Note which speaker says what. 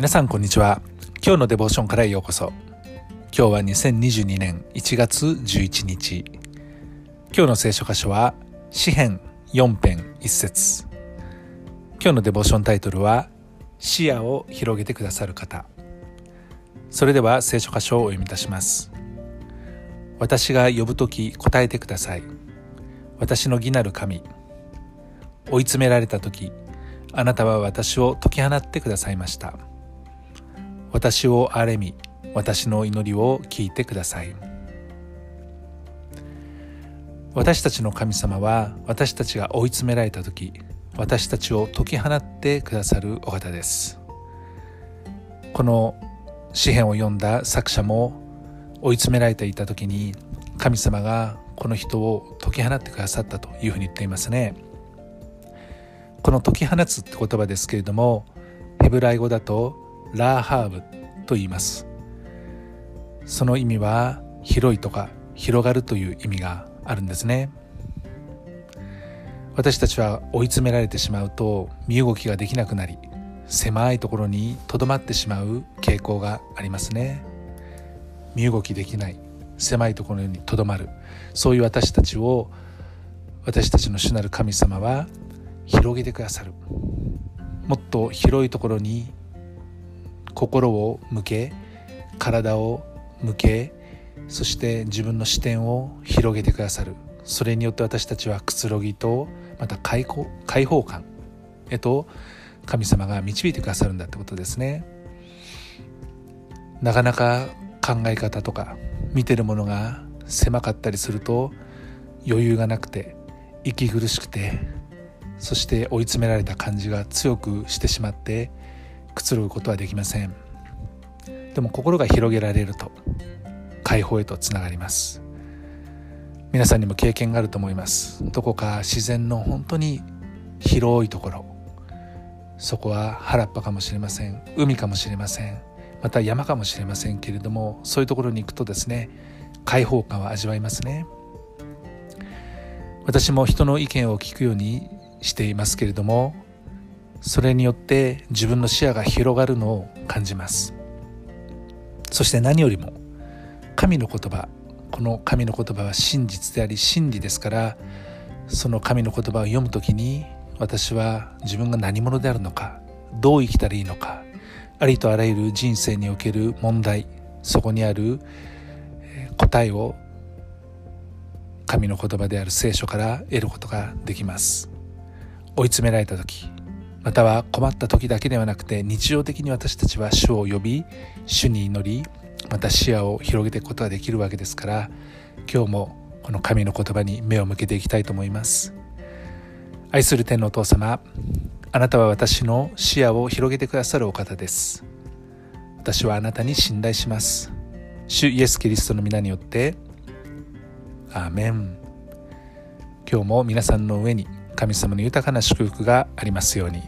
Speaker 1: 皆さんこんにちは。今日のデボーションからようこそ。今日は2022年1月11日。今日の聖書箇所は詩編4編1節。今日のデボーションタイトルは視野を広げてくださる方。それでは聖書箇所をお読みいたします。私が呼ぶ時答えてください。私の義なる神。追い詰められた時あなたは私を解き放ってくださいました。私を憐れみ私の祈りを聞いてください。私たちの神様は私たちが追い詰められた時私たちを解き放ってくださるお方です。この詩篇を読んだ作者も追い詰められていた時に神様がこの人を解き放ってくださったというふうに言っていますね。この解き放つって言葉ですけれどもヘブライ語だとラーハーブと言います。その意味は広いとか広がるという意味があるんですね。私たちは追い詰められてしまうと身動きができなくなり狭いところにとどまってしまう傾向がありますね。身動きできない狭いところにとどまる。そういう私たちを私たちの主なる神様は広げてくださる。もっと広いところに心を向け体を向けそして自分の視点を広げてくださる。それによって私たちはくつろぎとまた解放解放感へと神様が導いてくださるんだってことですね。なかなか考え方とか見てるものが狭かったりすると余裕がなくて息苦しくてそして追い詰められた感じが強くしてしまってくつろぐことはできません。でも心が広げられると解放へとつながります。皆さんにも経験があると思います。どこか自然の本当に広いところ。そこは原っぱかもしれません。海かもしれません。また山かもしれませんけれどもそういうところに行くとですね開放感を味わいますね。私も人の意見を聞くようにしていますけれどもそれによって自分の視野が広がるのを感じます。そして何よりも神の言葉この神の言葉は真実であり真理ですからその神の言葉を読む時に私は自分が何者であるのかどう生きたらいいのかありとあらゆる人生における問題そこにある答えを神の言葉である聖書から得ることができます。追い詰められた時または困った時だけではなくて日常的に私たちは主を呼び主に祈りまた視野を広げていくことができるわけですから今日もこの神の言葉に目を向けていきたいと思います。愛する天のお父様あなたは私の視野を広げてくださるお方です。私はあなたに信頼します。主イエス・キリストの皆によってアーメン。今日も皆さんの上に神様の豊かな祝福がありますように。